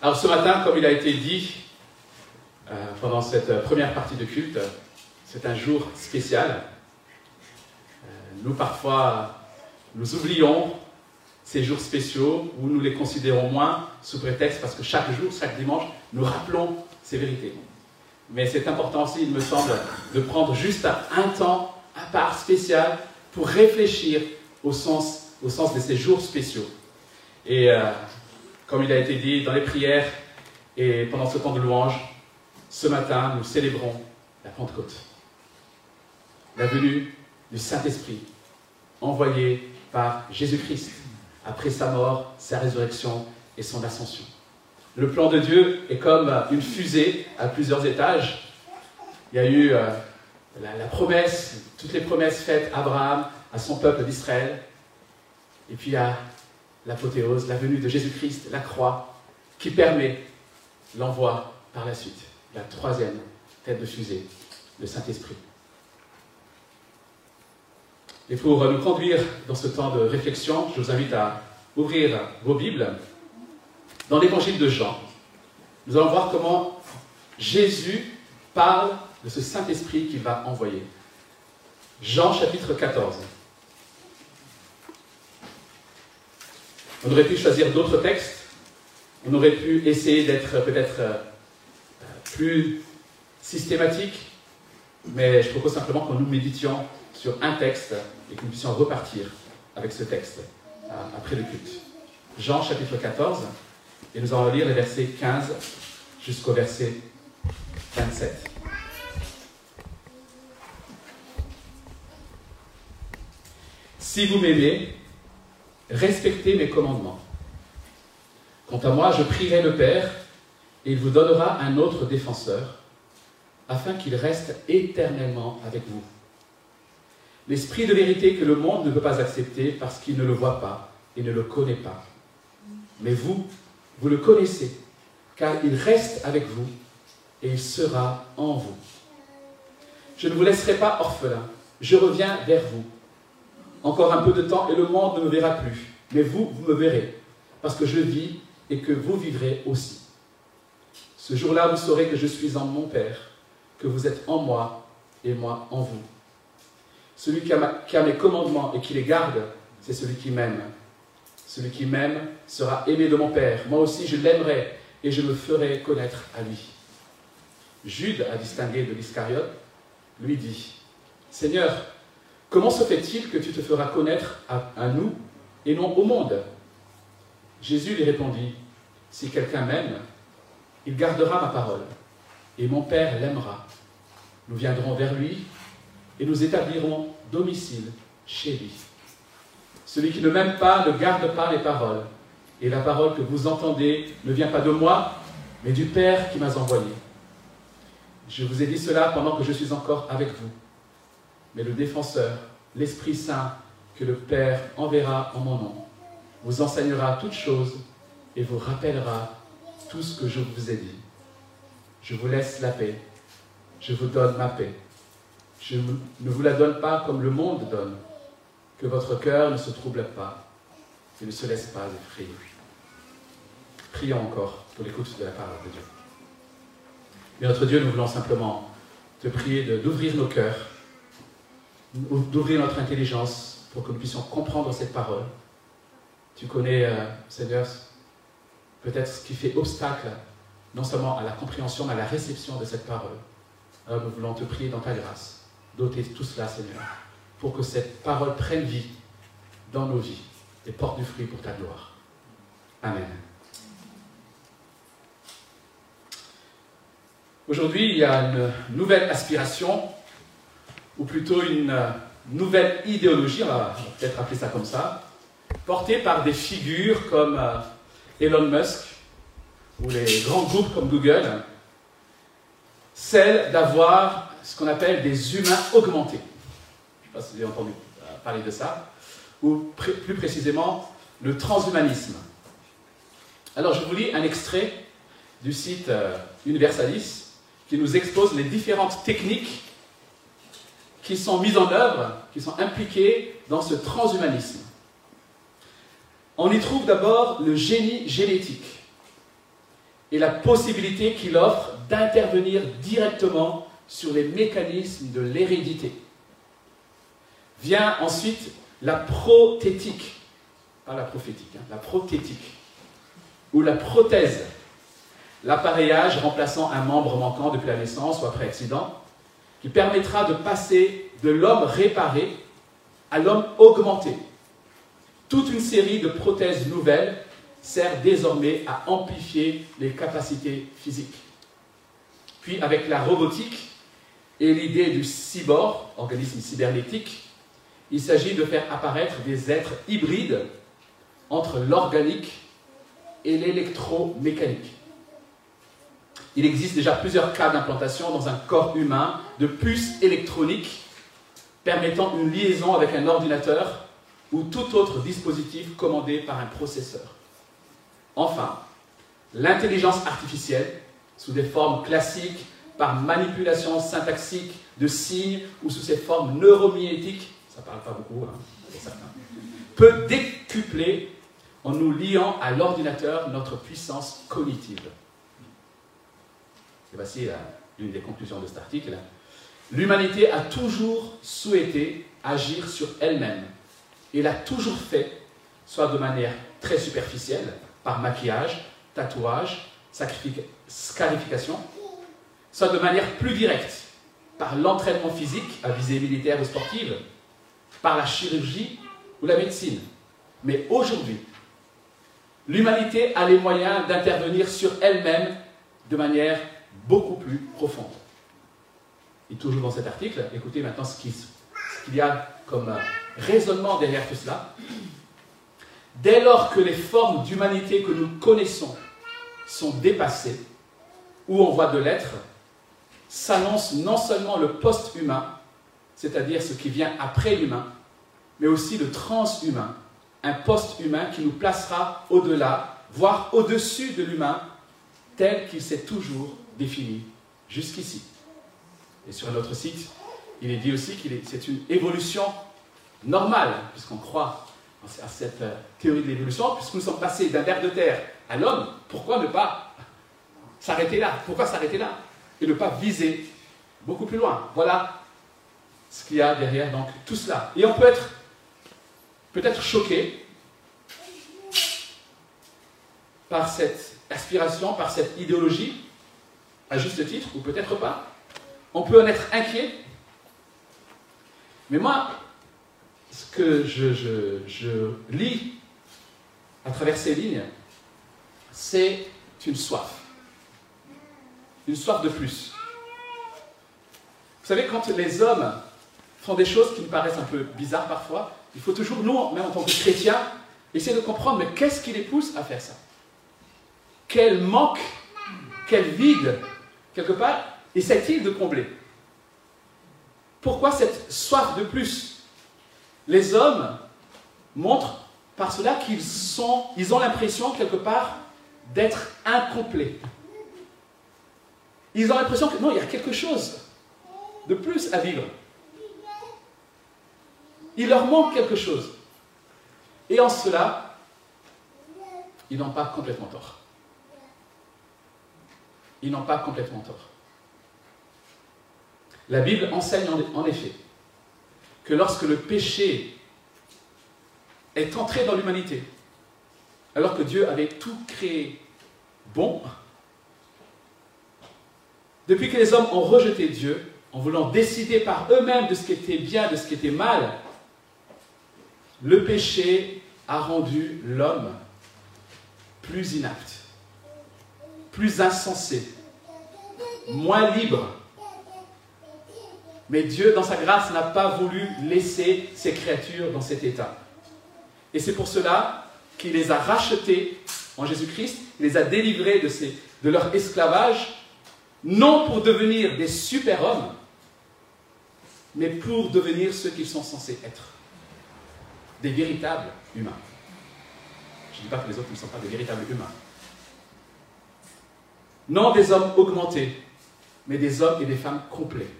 Alors ce matin, comme il a été dit euh, pendant cette première partie de culte, c'est un jour spécial. Euh, nous, parfois, nous oublions ces jours spéciaux ou nous les considérons moins sous prétexte parce que chaque jour, chaque dimanche, nous rappelons ces vérités. Mais c'est important aussi, il me semble, de prendre juste un temps à part spécial pour réfléchir au sens, au de ces jours spéciaux. Et euh, comme il a été dit dans les prières et pendant ce temps de louange, ce matin, nous célébrons la Pentecôte, la venue du Saint-Esprit, envoyé par Jésus-Christ après sa mort, sa résurrection et son ascension. Le plan de Dieu est comme une fusée à plusieurs étages. Il y a eu euh, la, promesse, toutes les promesses faites à Abraham, à son peuple d'Israël, et puis à l'apothéose, la venue de Jésus-Christ, la croix, qui permet l'envoi par la suite, la troisième tête de fusée, le Saint-Esprit. Et pour nous conduire dans ce temps de réflexion, je vous invite à ouvrir vos Bibles dans l'évangile de Jean. Nous allons voir comment Jésus parle de ce Saint-Esprit qu'il va envoyer. Jean chapitre 14. On aurait pu choisir d'autres textes, on aurait pu essayer d'être peut-être euh, plus systématique, mais je propose simplement que nous méditions sur un texte et que nous puissions repartir avec ce texte euh, après le culte. Jean chapitre 14, et nous allons lire les versets 15 jusqu'au verset 27. Si vous m'aimez, respectez mes commandements. Quant à moi, je prierai le Père, et il vous donnera un autre défenseur, afin qu'il reste éternellement avec vous. L'esprit de vérité que le monde ne peut pas accepter parce qu'il ne le voit pas et ne le connaît pas. Mais vous, vous le connaissez, car il reste avec vous et il sera en vous. Je ne vous laisserai pas orphelin, je reviens vers vous. Encore un peu de temps et le monde ne me verra plus. Mais vous, vous me verrez, parce que je vis et que vous vivrez aussi. Ce jour-là, vous saurez que je suis en mon Père, que vous êtes en moi et moi en vous. Celui qui a, mes commandements et qui les garde, c'est celui qui m'aime. Celui qui m'aime sera aimé de mon Père. Moi aussi, je l'aimerai et je me ferai connaître à lui. Jude, a distingué de l'Iscariote, lui dit, Seigneur, Comment se fait-il que tu te feras connaître à, nous et non au monde? Jésus lui répondit, Si quelqu'un m'aime, il gardera ma parole, et mon Père l'aimera. Nous viendrons vers lui et nous établirons domicile chez lui. Celui qui ne m'aime pas ne garde pas les paroles, et la parole que vous entendez ne vient pas de moi, mais du Père qui m'a envoyé. Je vous ai dit cela pendant que je suis encore avec vous mais le défenseur, l'Esprit Saint, que le Père enverra en mon nom, vous enseignera toutes choses et vous rappellera tout ce que je vous ai dit. Je vous laisse la paix, je vous donne ma paix. Je ne vous la donne pas comme le monde donne, que votre cœur ne se trouble pas et ne se laisse pas effrayer. Prions encore pour l'écoute de la parole de Dieu. Mais notre Dieu, nous voulons simplement te prier d'ouvrir nos cœurs d'ouvrir notre intelligence pour que nous puissions comprendre cette parole. Tu connais, euh, Seigneur, peut-être ce qui fait obstacle non seulement à la compréhension, mais à la réception de cette parole. Alors nous voulons te prier dans ta grâce, doter tout cela, Seigneur, pour que cette parole prenne vie dans nos vies et porte du fruit pour ta gloire. Amen. Aujourd'hui, il y a une nouvelle aspiration ou plutôt une euh, nouvelle idéologie, on va peut-être appeler ça comme ça, portée par des figures comme euh, Elon Musk ou les grands groupes comme Google, celle d'avoir ce qu'on appelle des humains augmentés. Je ne sais pas si vous avez entendu euh, parler de ça, ou plus précisément le transhumanisme. Alors je vous lis un extrait du site Universalis qui nous expose les différentes techniques qui sont mises en œuvre, qui sont impliquées dans ce transhumanisme. On y trouve d'abord le génie génétique. et la possibilité qu'il offre d'intervenir directement sur les mécanismes de l'hérédité. Vient ensuite la prothétique, pas la prophétique, hein, la prothétique, ou la prothèse, l'appareillage remplaçant un membre manquant depuis la naissance ou après accident, qui permettra de passer de l'homme réparé à l'homme augmenté. Toute une série de prothèses nouvelles sert désormais à amplifier les capacités physiques. Puis avec la robotique et l'idée du cyborg, organisme cybernétique, il s'agit de faire apparaître des êtres hybrides entre l'organique et l'électromécanique. Il existe déjà plusieurs cas d'implantation dans un corps humain de puces électroniques permettant une liaison avec un ordinateur ou tout autre dispositif commandé par un processeur. Enfin, l'intelligence artificielle, sous des formes classiques, par manipulation syntaxique de signes ou sous ses formes neuromyétiques, ça parle pas beaucoup, hein, certains, peut décupler en nous liant à l'ordinateur notre puissance cognitive. Et voici l'une des conclusions de cet article. L'humanité a toujours souhaité agir sur elle-même et l'a toujours fait, soit de manière très superficielle, par maquillage, tatouage, scarification, soit de manière plus directe, par l'entraînement physique à visée militaire ou sportive, par la chirurgie ou la médecine. Mais aujourd'hui, l'humanité a les moyens d'intervenir sur elle-même de manière beaucoup plus profonde. Et toujours dans cet article, écoutez maintenant ce qu'il y a comme raisonnement derrière tout cela. Dès lors que les formes d'humanité que nous connaissons sont dépassées, ou en voie de l'être, s'annonce non seulement le post-humain, c'est-à-dire ce qui vient après l'humain, mais aussi le transhumain, un post-humain qui nous placera au-delà, voire au-dessus de l'humain, tel qu'il s'est toujours défini jusqu'ici. Et sur notre site, il est dit aussi que c'est une évolution normale, puisqu'on croit à cette euh, théorie de l'évolution, puisque nous sommes passés d'un ver de terre à l'homme, pourquoi ne pas s'arrêter là? Pourquoi s'arrêter là? Et ne pas viser beaucoup plus loin Voilà ce qu'il y a derrière donc tout cela. Et on peut être peut-être choqué par cette aspiration, par cette idéologie, à juste titre, ou peut-être pas. On peut en être inquiet. Mais moi, ce que je, lis à travers ces lignes, c'est une soif. Une soif de plus. Vous savez, quand les hommes font des choses qui nous paraissent un peu bizarres parfois, il faut toujours, nous, même en tant que chrétiens, essayer de comprendre, mais qu'est-ce qui les pousse à faire ça? Quel manque, quel vide, quelque part, essaie-t-il de combler Pourquoi cette soif de plus? Les hommes montrent par cela qu'ils ont l'impression quelque part d'être incomplets. Ils ont l'impression que non, il y a quelque chose de plus à vivre. Il leur manque quelque chose. Et en cela, ils n'ont pas complètement tort. Ils n'ont pas complètement tort. La Bible enseigne en effet que lorsque le péché est entré dans l'humanité, alors que Dieu avait tout créé bon, depuis que les hommes ont rejeté Dieu, en voulant décider par eux-mêmes de ce qui était bien, de ce qui était mal, le péché a rendu l'homme plus inapte, plus insensé, moins libre mais Dieu, dans sa grâce, n'a pas voulu laisser ses créatures dans cet état. Et c'est pour cela qu'il les a rachetés en Jésus-Christ, il les a délivrés de, leur esclavage, non pour devenir des super-hommes, mais pour devenir ceux qu'ils sont censés être, des véritables humains. Je ne dis pas que les autres ne sont pas des véritables humains. Non des hommes augmentés, mais des hommes et des femmes complets.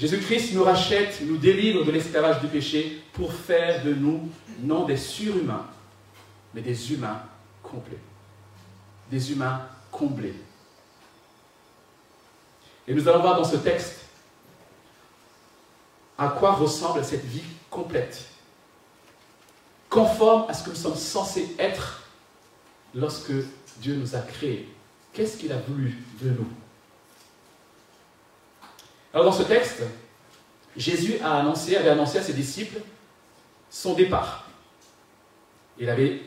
Jésus-Christ nous rachète, nous délivre de l'esclavage du péché pour faire de nous non des surhumains, mais des humains complets. Des humains comblés. Et nous allons voir dans ce texte à quoi ressemble cette vie complète, conforme à ce que nous sommes censés être lorsque Dieu nous a créés. Qu'est-ce qu'il a voulu de nous? Alors dans ce texte, Jésus a annoncé, avait annoncé à ses disciples son départ. Il avait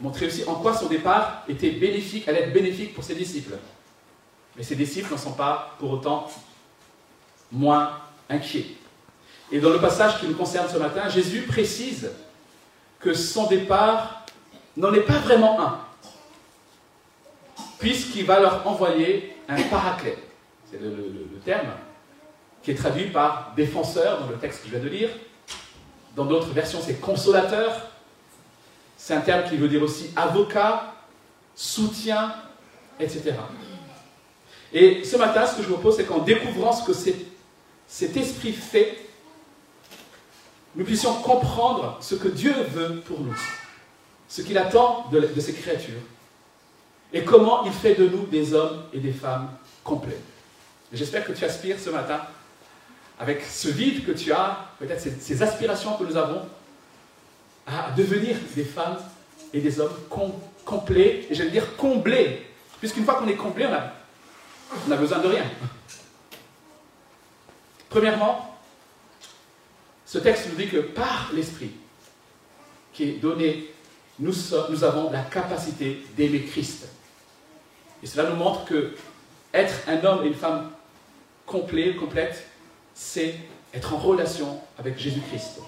montré aussi en quoi son départ était bénéfique, allait être bénéfique pour ses disciples. Mais ses disciples n'en sont pas pour autant moins inquiets. Et dans le passage qui nous concerne ce matin, Jésus précise que son départ n'en est pas vraiment un, puisqu'il va leur envoyer un paraclet. C'est le, le, terme qui est traduit par défenseur dans le texte que je viens de lire. Dans d'autres versions, c'est consolateur. C'est un terme qui veut dire aussi avocat, soutien, etc. Et ce matin, ce que je vous propose, c'est qu'en découvrant ce que cet esprit fait, nous puissions comprendre ce que Dieu veut pour nous, ce qu'il attend de, de ses créatures, et comment il fait de nous des hommes et des femmes complets. J'espère que tu aspires ce matin, avec ce vide que tu as, peut-être ces, aspirations que nous avons, à devenir des femmes et des hommes complets, et j'allais dire comblés, puisqu'une fois qu'on est comblé, on a on n'a besoin de rien. Premièrement, ce texte nous dit que par l'Esprit qui est donné, nous, nous avons la capacité d'aimer Christ. Et cela nous montre que être un homme et une femme complet, complète, c'est être en relation avec Jésus-Christ.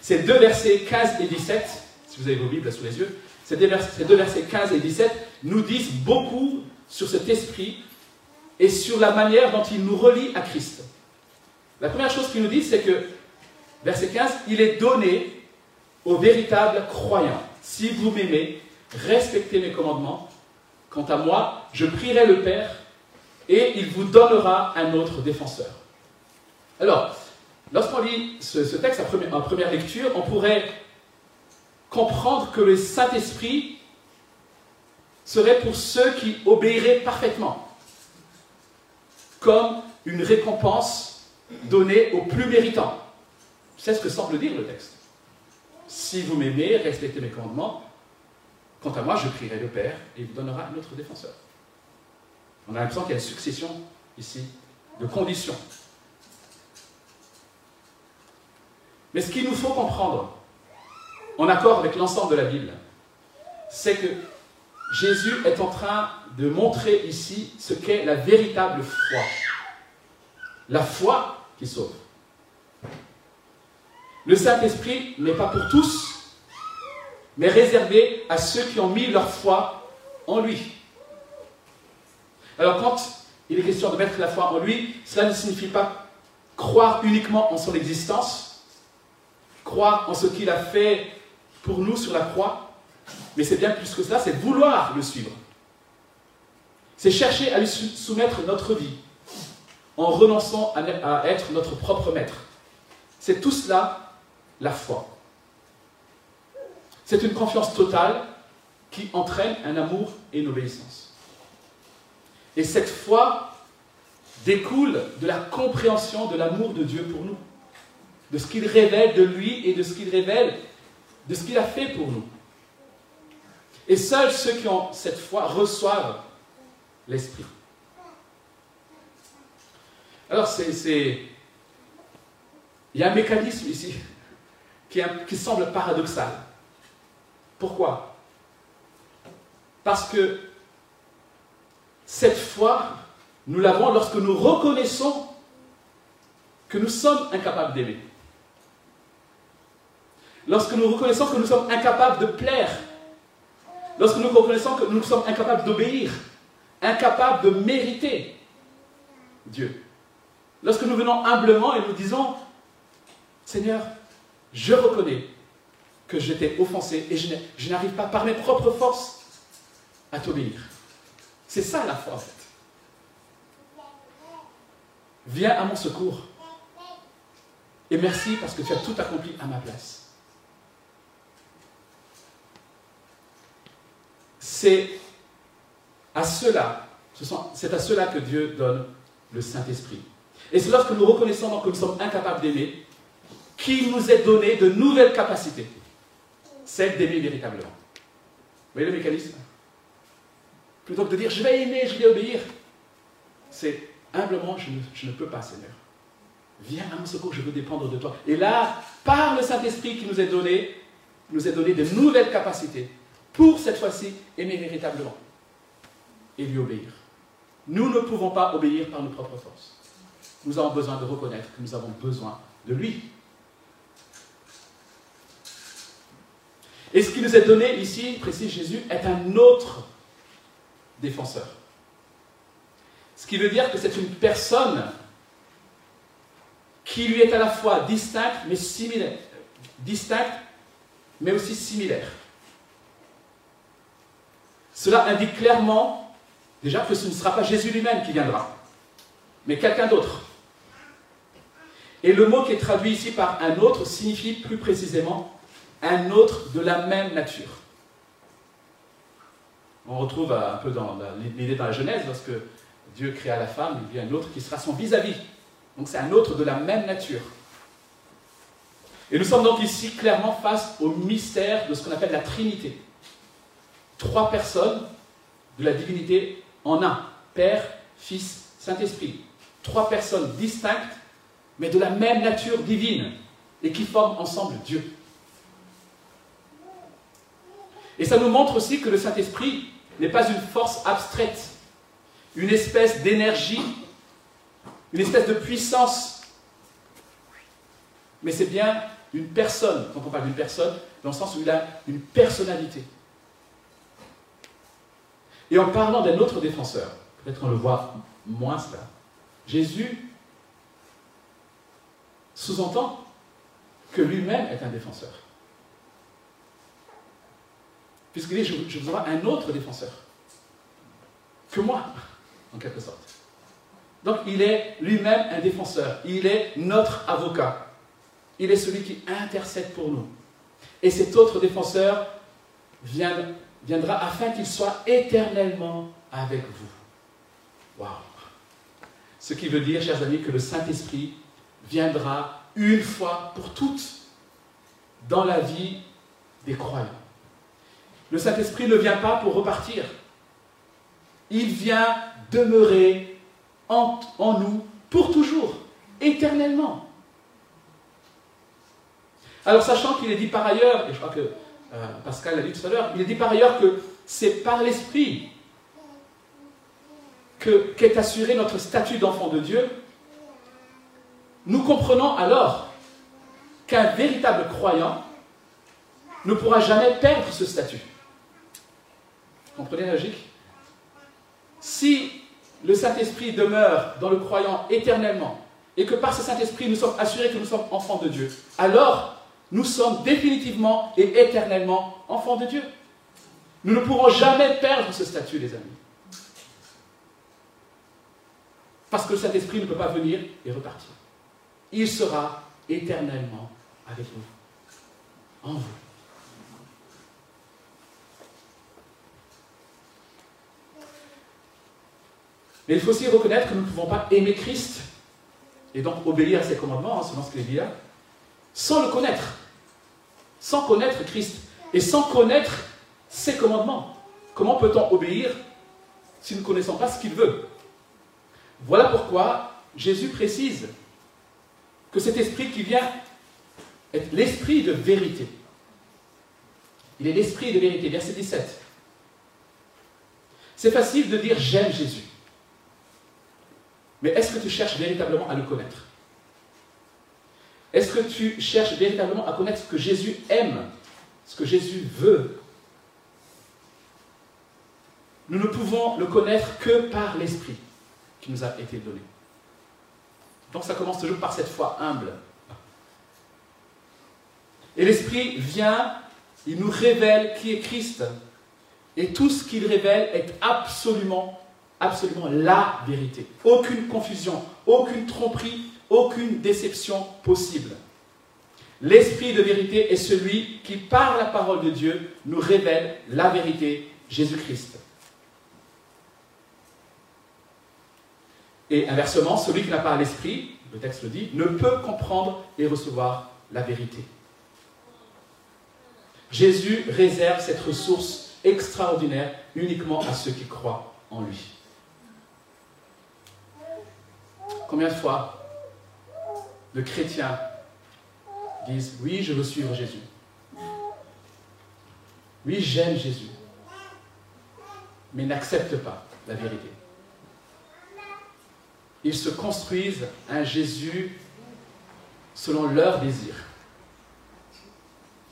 Ces deux versets 15 et 17, si vous avez vos Bibles sous les yeux, ces deux versets 15 et 17 nous disent beaucoup sur cet esprit et sur la manière dont il nous relie à Christ. La première chose qu'il nous dit, c'est que, verset 15, il est donné aux véritables croyants. Si vous m'aimez, respectez mes commandements. Quant à moi, je prierai le Père et il vous donnera un autre défenseur. Alors, lorsqu'on lit ce, texte en première lecture, on pourrait comprendre que le Saint-Esprit serait pour ceux qui obéiraient parfaitement comme une récompense donnée aux plus méritants. C'est ce que semble dire le texte. Si vous m'aimez, respectez mes commandements, quant à moi, je prierai le Père et il vous donnera un autre défenseur. On a l'impression qu'il y a une succession ici de conditions. Mais ce qu'il nous faut comprendre, en accord avec l'ensemble de la Bible, c'est que Jésus est en train de montrer ici ce qu'est la véritable foi. La foi qui sauve. Le Saint-Esprit n'est pas pour tous, mais réservé à ceux qui ont mis leur foi en lui. Alors quand il est question de mettre la foi en lui, cela ne signifie pas croire uniquement en son existence, croire en ce qu'il a fait pour nous sur la croix, mais c'est bien plus que cela, c'est vouloir le suivre. C'est chercher à lui soumettre notre vie en renonçant à être notre propre maître. C'est tout cela la foi. C'est une confiance totale qui entraîne un amour et une obéissance. Et cette foi découle de la compréhension de l'amour de Dieu pour nous, de ce qu'il révèle de lui et de ce qu'il révèle de ce qu'il a fait pour nous. Et seuls ceux qui ont cette foi reçoivent l'Esprit. Alors, c'est. Il y a un mécanisme ici qui, qui semble paradoxal. Pourquoi? Parce que cette foi, nous l'avons lorsque nous reconnaissons que nous sommes incapables d'aimer. Lorsque nous reconnaissons que nous sommes incapables de plaire. Lorsque nous reconnaissons que nous sommes incapables d'obéir incapable de mériter Dieu. Lorsque nous venons humblement et nous disons, Seigneur, je reconnais que j'étais offensé et je n'arrive pas par mes propres forces à t'obéir. C'est ça la foi en fait. Viens à mon secours. Et merci parce que tu as tout accompli à ma place. C'est à cela, c'est à cela que Dieu donne le Saint-Esprit. Et c'est lorsque nous reconnaissons que nous sommes incapables d'aimer qu'il nous est donné de nouvelles capacités, celle d'aimer véritablement. Vous voyez le mécanisme? Plutôt que de dire je vais aimer, je vais obéir, c'est humblement je ne, peux pas, Seigneur. Viens à mon secours, je veux dépendre de toi. Et là, par le Saint-Esprit qui nous est donné, nous est donné de nouvelles capacités pour cette fois-ci aimer véritablement et lui obéir. Nous ne pouvons pas obéir par nos propres forces. Nous avons besoin de reconnaître que nous avons besoin de lui. Et ce qui nous est donné ici, précise Jésus, est un autre défenseur. Ce qui veut dire que c'est une personne qui lui est à la fois distincte mais similaire. Distincte mais aussi similaire. Cela indique clairement déjà que ce ne sera pas Jésus lui-même qui viendra, mais quelqu'un d'autre. Et le mot qui est traduit ici par un autre signifie plus précisément un autre de la même nature. On retrouve un peu dans l'idée dans la Genèse, lorsque Dieu créa la femme, il y a un autre qui sera son vis-à-vis. Donc c'est un autre de la même nature. Et nous sommes donc ici clairement face au mystère de ce qu'on appelle la Trinité. Trois personnes de la divinité en un. Père, Fils, Saint-Esprit. Trois personnes distinctes, mais de la même nature divine, et qui forment ensemble Dieu. Et ça nous montre aussi que le Saint-Esprit n'est pas une force abstraite, une espèce d'énergie, une espèce de puissance, mais c'est bien une personne, quand on parle d'une personne, dans le sens où il a une personnalité. Et en parlant d'un autre défenseur, peut-être on le voit moins cela, Jésus sous-entend que lui-même est un défenseur. Puisqu'il dit, je, vous aurai un autre défenseur que moi, en quelque sorte. Donc il est lui-même un défenseur, il est notre avocat, il est celui qui intercède pour nous. Et cet autre défenseur viendra afin qu'il soit éternellement avec vous. Waouh Ce qui veut dire, chers amis, que le Saint-Esprit viendra une fois pour toutes dans la vie des croyants. Le Saint-Esprit ne vient pas pour repartir. Il vient demeurer en, nous pour toujours, éternellement. Alors sachant qu'il est dit par ailleurs, et je crois que euh, Pascal l'a dit tout à l'heure, il est dit par ailleurs que c'est par l'Esprit qu'est assuré notre statut d'enfant de Dieu, nous comprenons alors qu'un véritable croyant ne pourra jamais perdre ce statut. Vous comprenez la logique? Si le Saint-Esprit demeure dans le croyant éternellement, et que par ce Saint-Esprit nous sommes assurés que nous sommes enfants de Dieu, alors nous sommes définitivement et éternellement enfants de Dieu. Nous ne pourrons jamais perdre ce statut, les amis. Parce que le Saint-Esprit ne peut pas venir et repartir. Il sera éternellement avec nous, en vous. Mais il faut aussi reconnaître que nous ne pouvons pas aimer Christ et donc obéir à ses commandements, hein, selon ce qu'il dit là, sans le connaître. Sans connaître Christ et sans connaître ses commandements. Comment peut-on obéir si nous ne connaissons pas ce qu'il veut? Voilà pourquoi Jésus précise que cet esprit qui vient est l'esprit de vérité. Il est l'esprit de vérité, verset 17. C'est facile de dire j'aime Jésus. Mais est-ce que tu cherches véritablement à le connaître? Est-ce que tu cherches véritablement à connaître ce que Jésus aime, ce que Jésus veut? Nous ne pouvons le connaître que par l'Esprit qui nous a été donné. Donc ça commence toujours par cette foi humble. Et l'Esprit vient, il nous révèle qui est Christ. Et tout ce qu'il révèle est absolument absolument la vérité. Aucune confusion, aucune tromperie, aucune déception possible. L'esprit de vérité est celui qui, par la parole de Dieu, nous révèle la vérité Jésus-Christ. Et inversement, celui qui n'a pas l'esprit, le texte le dit, ne peut comprendre et recevoir la vérité. Jésus réserve cette ressource extraordinaire uniquement à ceux qui croient en lui. Combien de fois de chrétiens disent Oui, je veux suivre Jésus. Oui, j'aime Jésus. Mais n'acceptent pas la vérité. Ils se construisent un Jésus selon leur désir,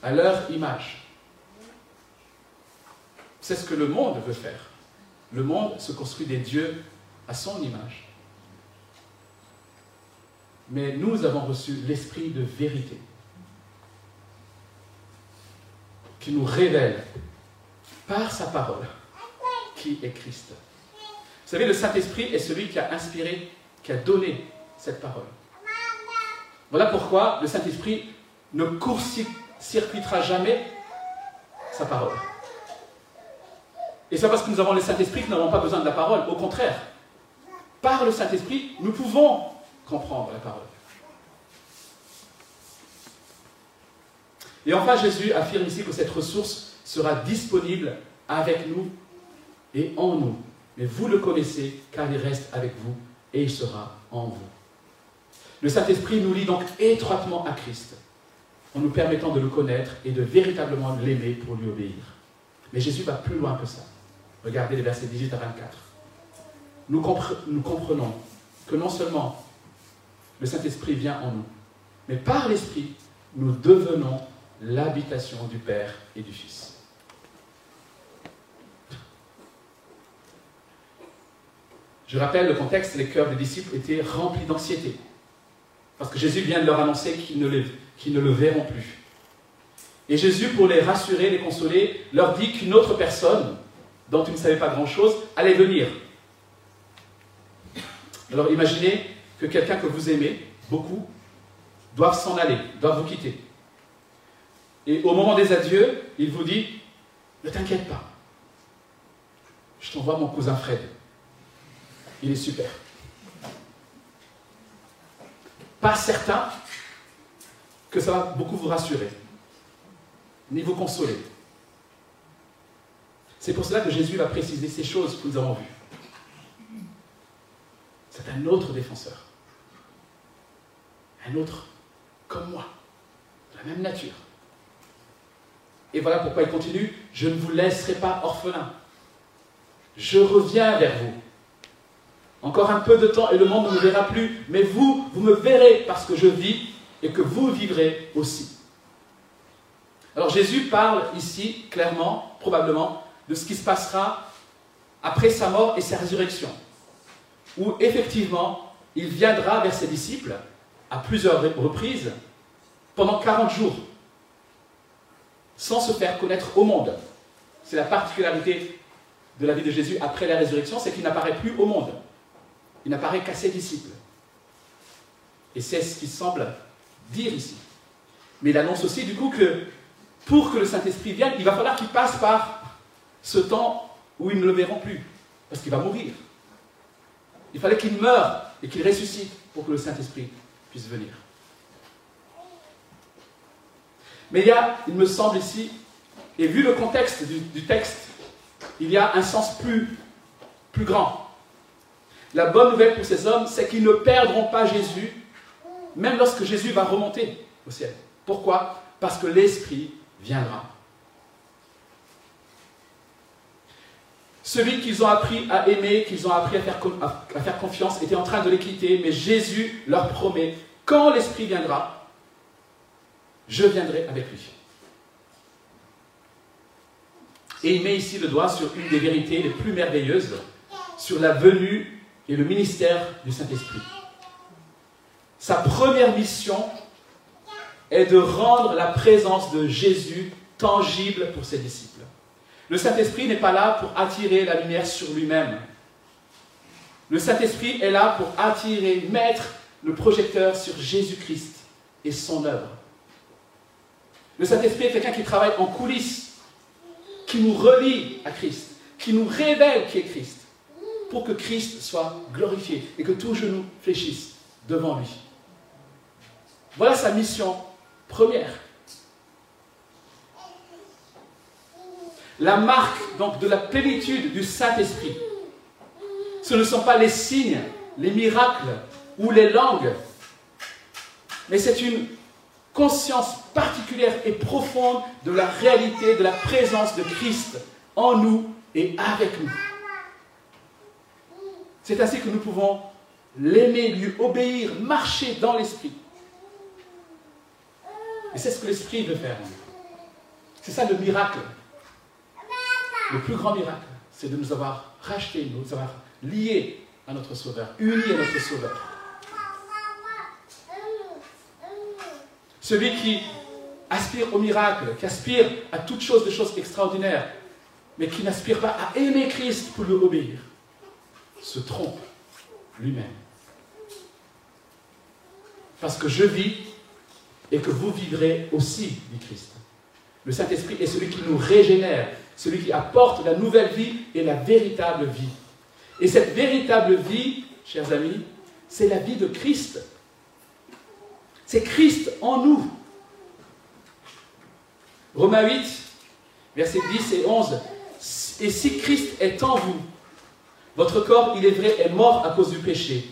à leur image. C'est ce que le monde veut faire. Le monde se construit des dieux à son image. Mais nous avons reçu l'esprit de vérité qui nous révèle par sa parole qui est Christ. Vous savez, le Saint-Esprit est celui qui a inspiré, qui a donné cette parole. Voilà pourquoi le Saint-Esprit ne court-circuitera jamais sa parole. Et c'est parce que nous avons le Saint-Esprit que nous n'avons pas besoin de la parole. Au contraire, par le Saint-Esprit, nous pouvons comprendre la parole. Et enfin, Jésus affirme ici que cette ressource sera disponible avec nous et en nous. Mais vous le connaissez car il reste avec vous et il sera en vous. Le Saint-Esprit nous lie donc étroitement à Christ en nous permettant de le connaître et de véritablement l'aimer pour lui obéir. Mais Jésus va plus loin que ça. Regardez les versets 18 à 24. Nous, comprenons que non seulement le Saint-Esprit vient en nous, mais par l'Esprit, nous devenons l'habitation du Père et du Fils. Je rappelle le contexte, les cœurs des disciples étaient remplis d'anxiété, parce que Jésus vient de leur annoncer qu'ils ne, ne, le verront plus. Et Jésus, pour les rassurer, les consoler, leur dit qu'une autre personne, dont ils ne savaient pas grand-chose, allait venir. Alors imaginez que quelqu'un que vous aimez beaucoup doive s'en aller, doit vous quitter. Et au moment des adieux, il vous dit, ne t'inquiète pas, je t'envoie mon cousin Fred. Il est super. Pas certain que ça va beaucoup vous rassurer, ni vous consoler. C'est pour cela que Jésus va préciser ces choses que nous avons vues. C'est un autre défenseur. Un autre comme moi, de la même nature. Et voilà pourquoi il continue, je ne vous laisserai pas orphelin. Je reviens vers vous. Encore un peu de temps et le monde ne me verra plus, mais vous, vous me verrez parce que je vis et que vous vivrez aussi. Alors Jésus parle ici clairement, probablement, de ce qui se passera après sa mort et sa résurrection, où effectivement il viendra vers ses disciples à plusieurs reprises pendant 40 jours sans se faire connaître au monde. C'est la particularité de la vie de Jésus après la résurrection, c'est qu'il n'apparaît plus au monde. Il n'apparaît qu'à ses disciples. Et c'est ce qu'il semble dire ici. Mais il annonce aussi du coup que pour que le Saint-Esprit vienne, il va falloir qu'il passe par ce temps où ils ne le verront plus, parce qu'il va mourir. Il fallait qu'il meure et qu'il ressuscite pour que le Saint-Esprit venir. Mais il y a, il me semble ici, et vu le contexte du, texte, il y a un sens plus, plus grand. La bonne nouvelle pour ces hommes, c'est qu'ils ne perdront pas Jésus, même lorsque Jésus va remonter au ciel. Pourquoi? Parce que l'Esprit viendra. Celui qu'ils ont appris à aimer, qu'ils ont appris à faire, à faire confiance, était en train de les quitter, mais Jésus leur promet, quand l'Esprit viendra, je viendrai avec lui. Et il met ici le doigt sur une des vérités les plus merveilleuses, sur la venue et le ministère du Saint-Esprit. Sa première mission est de rendre la présence de Jésus tangible pour ses disciples. Le Saint-Esprit n'est pas là pour attirer la lumière sur lui-même. Le Saint-Esprit est là pour attirer, mettre le projecteur sur Jésus-Christ et son œuvre. Le Saint-Esprit est quelqu'un qui travaille en coulisses qui nous relie à Christ, qui nous révèle qui est Christ, pour que Christ soit glorifié et que tout genou fléchisse devant lui. Voilà sa mission première. La marque donc de la plénitude du Saint-Esprit, ce ne sont pas les signes, les miracles ou les langues, mais c'est une conscience particulière et profonde de la réalité de la présence de Christ en nous et avec nous. C'est ainsi que nous pouvons l'aimer, lui obéir, marcher dans l'Esprit. Et c'est ce que l'Esprit veut faire. C'est ça le miracle. Le plus grand miracle, c'est de nous avoir rachetés, de nous avoir liés à notre Sauveur, unis à notre Sauveur. Celui qui aspire au miracle, qui aspire à toutes choses de choses extraordinaires, mais qui n'aspire pas à aimer Christ pour lui obéir, se trompe lui-même. Parce que je vis et que vous vivrez aussi, dit Christ. Le Saint-Esprit est celui qui nous régénère, celui qui apporte la nouvelle vie et la véritable vie. Et cette véritable vie, chers amis, c'est la vie de Christ. C'est Christ en nous. Romains 8, versets 10 et 11. Et si Christ est en vous, votre corps, il est vrai, est mort à cause du péché,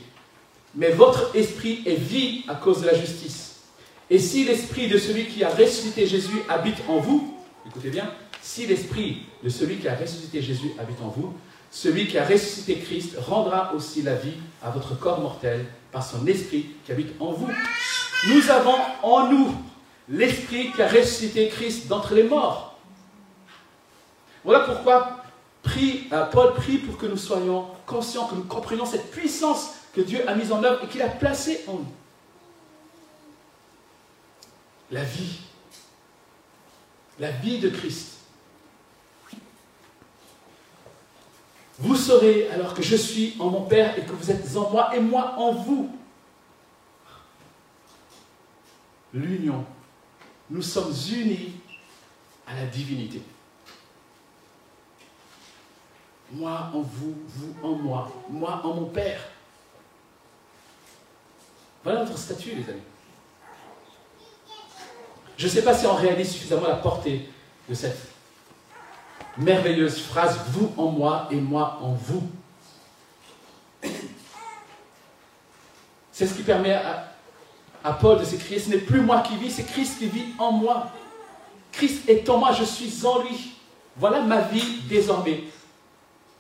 mais votre esprit est vie à cause de la justice. Et si l'esprit de celui qui a ressuscité Jésus habite en vous, écoutez bien, si l'esprit de celui qui a ressuscité Jésus habite en vous, celui qui a ressuscité Christ rendra aussi la vie à votre corps mortel par son esprit qui habite en vous. Nous avons en nous l'esprit qui a ressuscité Christ d'entre les morts. Voilà pourquoi euh, Paul prie pour que nous soyons conscients, que nous comprenions cette puissance que Dieu a mise en œuvre et qu'il a placée en nous. La vie. La vie de Christ. Vous saurez alors que je suis en mon Père et que vous êtes en moi et moi en vous. L'union. Nous sommes unis à la divinité. Moi en vous, vous en moi, moi en mon Père. Voilà notre statut, les amis. Je ne sais pas si on réalise suffisamment la portée de cette merveilleuse phrase, vous en moi et moi en vous. C'est ce qui permet à, à Paul de s'écrire, ce n'est plus moi qui vis, c'est Christ qui vit en moi. Christ est en moi, je suis en lui. Voilà ma vie désormais.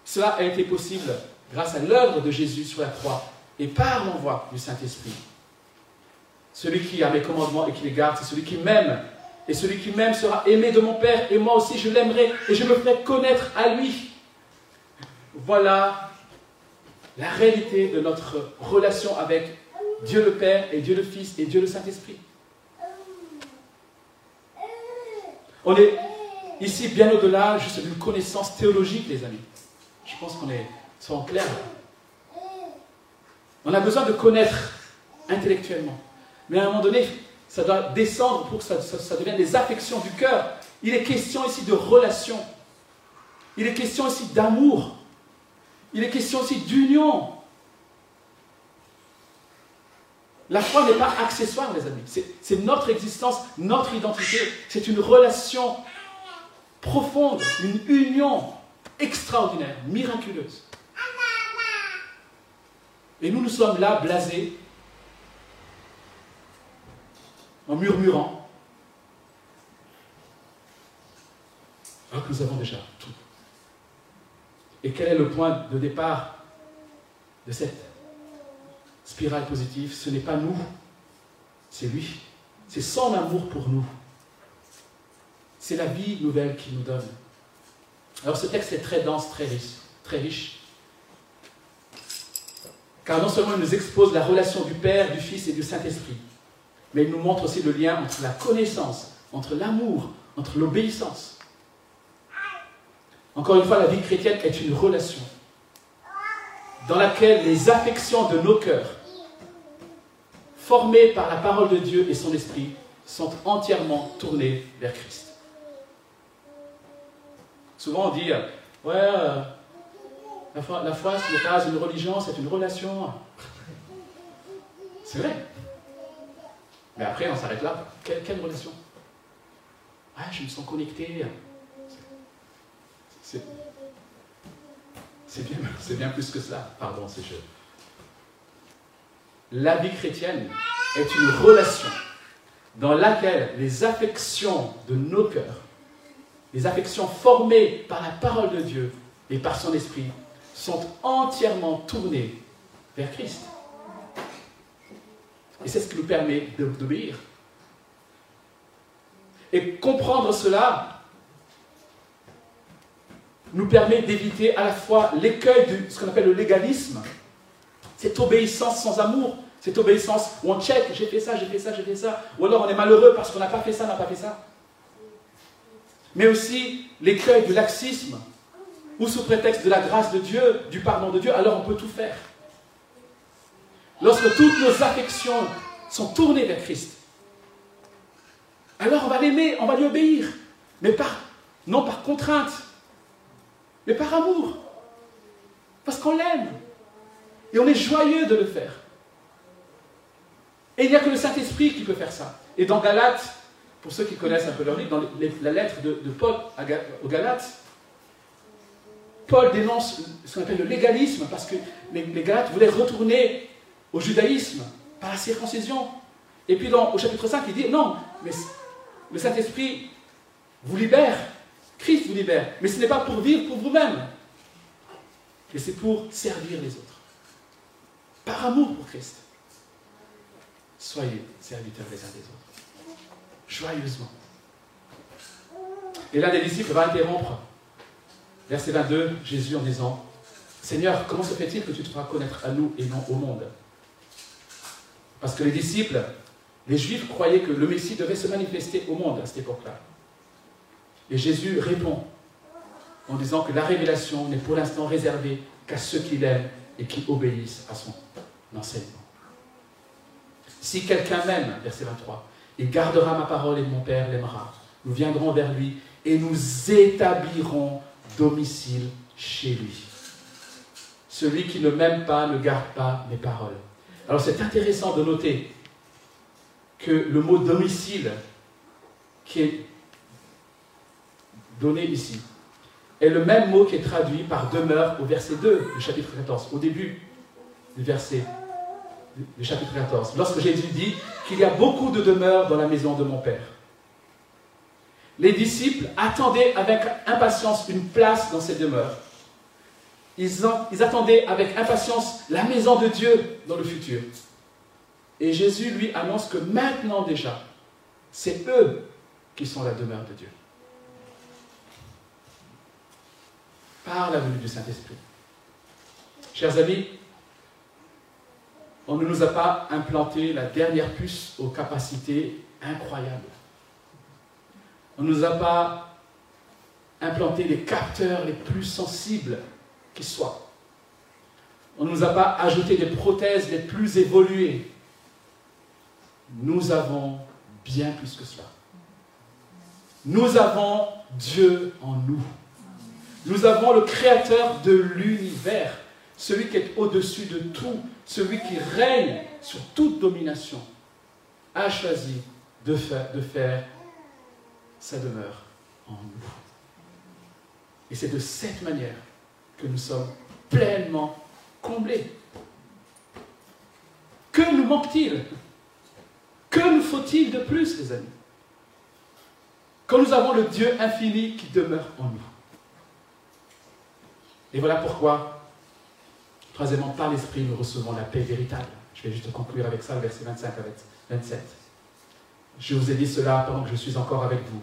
Cela a été possible grâce à l'œuvre de Jésus sur la croix et par l'envoi du Saint-Esprit. Celui qui a mes commandements et qui les garde, c'est celui qui m'aime. Et celui qui m'aime sera aimé de mon Père, et moi aussi je l'aimerai, et je me ferai connaître à lui. Voilà la réalité de notre relation avec Dieu le Père, et Dieu le Fils, et Dieu le Saint-Esprit. On est ici bien au-delà juste d'une connaissance théologique, les amis. Je pense qu'on est en clair. On a besoin de connaître intellectuellement. Mais à un moment donné, ça doit descendre pour que ça, devienne des affections du cœur. Il est question ici de relation. Il est question ici d'amour. Il est question aussi d'union. La foi n'est pas accessoire, mes amis. C'est notre existence, notre identité. C'est une relation profonde, une union extraordinaire, miraculeuse. Et nous, nous sommes là, blasés, en murmurant, alors que nous avons déjà tout. Et quel est le point de départ de cette spirale positive Ce n'est pas nous, c'est lui. C'est son amour pour nous. C'est la vie nouvelle qu'il nous donne. Alors ce texte est très dense, très riche, très riche. Car non seulement il nous expose la relation du Père, du Fils et du Saint-Esprit, mais il nous montre aussi le lien entre la connaissance, entre l'amour, entre l'obéissance. Encore une fois, la vie chrétienne est une relation dans laquelle les affections de nos cœurs, formées par la parole de Dieu et son esprit, sont entièrement tournées vers Christ. Souvent on dit, euh, ouais, euh, la foi, la foi ce n'est pas une religion, c'est une relation. C'est vrai. Mais après, on s'arrête là. Quelle, relation? Ah, je me sens connecté. C'est bien, bien plus que cela. Pardon, c'est je. La vie chrétienne est une relation dans laquelle les affections de nos cœurs, les affections formées par la parole de Dieu et par son esprit, sont entièrement tournées vers Christ. Et c'est ce qui nous permet d'obéir. Et comprendre cela nous permet d'éviter à la fois l'écueil de ce qu'on appelle le légalisme, cette obéissance sans amour, cette obéissance où on check, j'ai fait ça, j'ai fait ça, j'ai fait ça, ou alors on est malheureux parce qu'on n'a pas fait ça, n'a pas fait ça. Mais aussi l'écueil du laxisme, ou sous prétexte de la grâce de Dieu, du pardon de Dieu, alors on peut tout faire. Lorsque toutes nos affections sont tournées vers Christ, alors on va l'aimer, on va lui obéir, mais par, non par contrainte, mais par amour, parce qu'on l'aime, et on est joyeux de le faire. Et il n'y a que le Saint-Esprit qui peut faire ça. Et dans Galates, pour ceux qui connaissent un peu leur livre, dans la lettre de, Paul aux Galates, Paul dénonce ce qu'on appelle le légalisme, parce que les, Galates voulaient retourner au judaïsme, par la circoncision. Et puis dans, au chapitre 5, il dit, non, mais le Saint-Esprit vous libère, Christ vous libère, mais ce n'est pas pour vivre pour vous-même, mais c'est pour servir les autres. Par amour pour Christ. Soyez serviteurs les uns des autres. Joyeusement. Et l'un des disciples va interrompre, verset 22, Jésus en disant, Seigneur, comment se fait-il que tu te feras connaître à nous et non au monde? Parce que les disciples, les Juifs croyaient que le Messie devait se manifester au monde à cette époque-là. Et Jésus répond en disant que la révélation n'est pour l'instant réservée qu'à ceux qui l'aiment et qui obéissent à son enseignement. Si quelqu'un m'aime, verset 23, il gardera ma parole et mon Père l'aimera. Nous viendrons vers lui et nous établirons domicile chez lui. Celui qui ne m'aime pas ne garde pas mes paroles. Alors c'est intéressant de noter que le mot domicile qui est donné ici est le même mot qui est traduit par demeure au verset 2 du chapitre 14, au début du verset du chapitre 14, lorsque Jésus dit qu'il y a beaucoup de demeures dans la maison de mon Père. Les disciples attendaient avec impatience une place dans ces demeures. Ils, attendaient avec impatience la maison de Dieu dans le futur. Et Jésus lui annonce que maintenant déjà, c'est eux qui sont la demeure de Dieu. Par la venue du Saint-Esprit. Chers amis, on ne nous a pas implanté la dernière puce aux capacités incroyables. On ne nous a pas implanté les capteurs les plus sensibles qui soit. On ne nous a pas ajouté des prothèses les plus évoluées. Nous avons bien plus que cela. Nous avons Dieu en nous. Nous avons le Créateur de l'univers, celui qui est au-dessus de tout, celui qui règne sur toute domination, a choisi de faire, sa demeure en nous. Et c'est de cette manière que nous sommes pleinement comblés. Que nous manque-t-il? Que nous faut-il de plus, les amis? Quand nous avons le Dieu infini qui demeure en nous. Et voilà pourquoi, troisièmement, par l'Esprit, nous recevons la paix véritable. Je vais juste conclure avec ça, le verset 25 à 27. Je vous ai dit cela pendant que je suis encore avec vous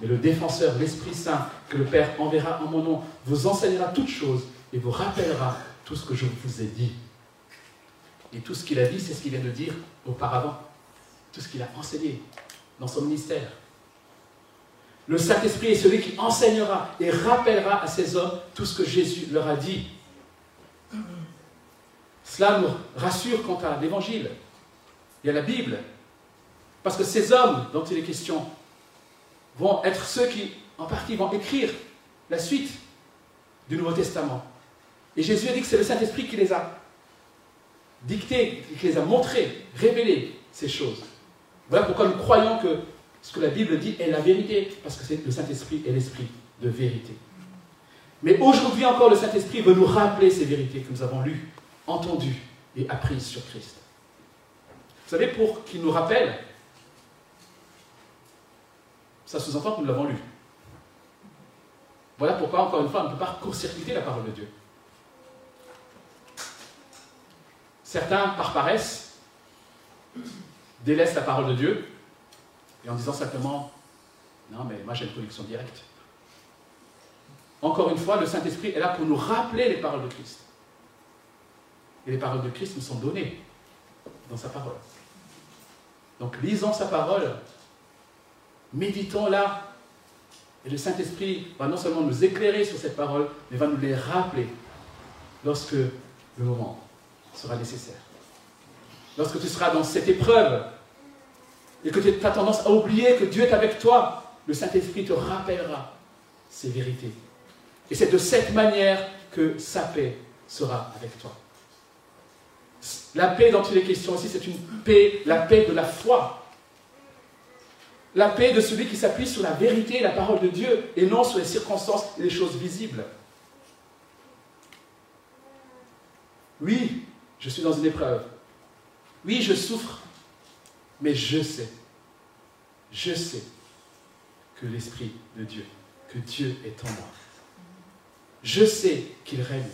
mais le défenseur, l'Esprit Saint, que le Père enverra en mon nom, vous enseignera toutes choses et vous rappellera tout ce que je vous ai dit. Et tout ce qu'il a dit, c'est ce qu'il vient de dire auparavant. Tout ce qu'il a enseigné dans son ministère. Le Saint-Esprit est celui qui enseignera et rappellera à ces hommes tout ce que Jésus leur a dit. Cela nous rassure quant à l'Évangile et à la Bible. Parce que ces hommes dont il est question vont être ceux qui, en partie, vont écrire la suite du Nouveau Testament. Et Jésus a dit que c'est le Saint-Esprit qui les a dictés, qui les a montrés, révélés ces choses. Voilà pourquoi nous croyons que ce que la Bible dit est la vérité, parce que le Saint-Esprit est l'Esprit de vérité. Mais aujourd'hui encore, le Saint-Esprit veut nous rappeler ces vérités que nous avons lues, entendues et apprises sur Christ. Vous savez, pour qu'il nous rappelle, ça sous-entend que nous l'avons lu. Voilà pourquoi, encore une fois, on ne peut pas court-circuiter la parole de Dieu. Certains, par paresse, délaissent la parole de Dieu et en disant simplement Non, mais moi j'ai une connexion directe. Encore une fois, le Saint-Esprit est là pour nous rappeler les paroles de Christ. Et les paroles de Christ nous sont données dans sa parole. Donc lisons sa parole, méditons-la, et le Saint-Esprit va non seulement nous éclairer sur cette parole, mais va nous les rappeler lorsque le moment sera nécessaire. Lorsque tu seras dans cette épreuve et que tu as tendance à oublier que Dieu est avec toi, le Saint-Esprit te rappellera ces vérités. Et c'est de cette manière que sa paix sera avec toi. La paix dont il est question ici, c'est une paix, la paix de la foi, la paix de celui qui s'appuie sur la vérité et la parole de Dieu et non sur les circonstances et les choses visibles. Oui, je suis dans une épreuve. Oui, je souffre. Mais je sais, je sais que l'Esprit de Dieu, que Dieu est en moi. Je sais qu'il règne.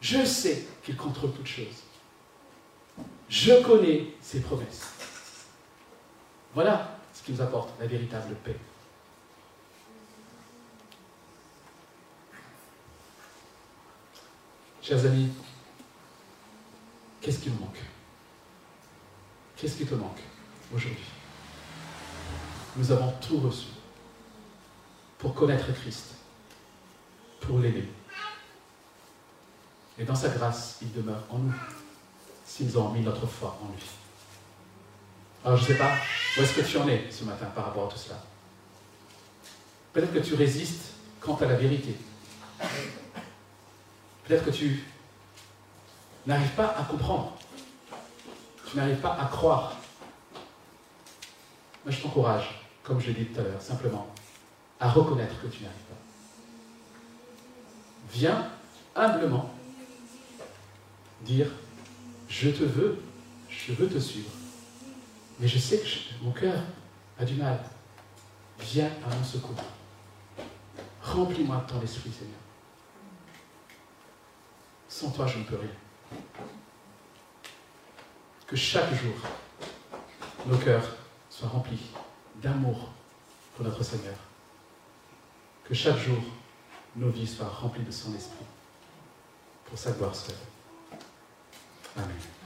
Je sais qu'il contrôle toutes choses. Je connais ses promesses. Voilà ce qui nous apporte la véritable paix. Chers amis, qu'est-ce qui nous manque? Qu'est-ce qui te manque aujourd'hui? Nous avons tout reçu pour connaître Christ, pour l'aimer. Et dans sa grâce, il demeure en nous, si nous avons mis notre foi en lui. Alors je ne sais pas où est-ce que tu en es ce matin par rapport à tout cela. Peut-être que tu résistes quant à la vérité. Peut-être que tu n'arrives pas à comprendre. Tu n'arrives pas à croire. Moi, je t'encourage, comme je l'ai dit tout à l'heure, simplement, à reconnaître que tu n'y arrives pas. Viens humblement dire, je te veux, je veux te suivre. Mais je sais que mon cœur a du mal. Viens à mon secours. Remplis-moi de ton esprit, Seigneur. Sans toi, je ne peux rien. Que chaque jour, nos cœurs soient remplis d'amour pour notre Seigneur. Que chaque jour, nos vies soient remplies de son esprit pour sa gloire seule. Amen.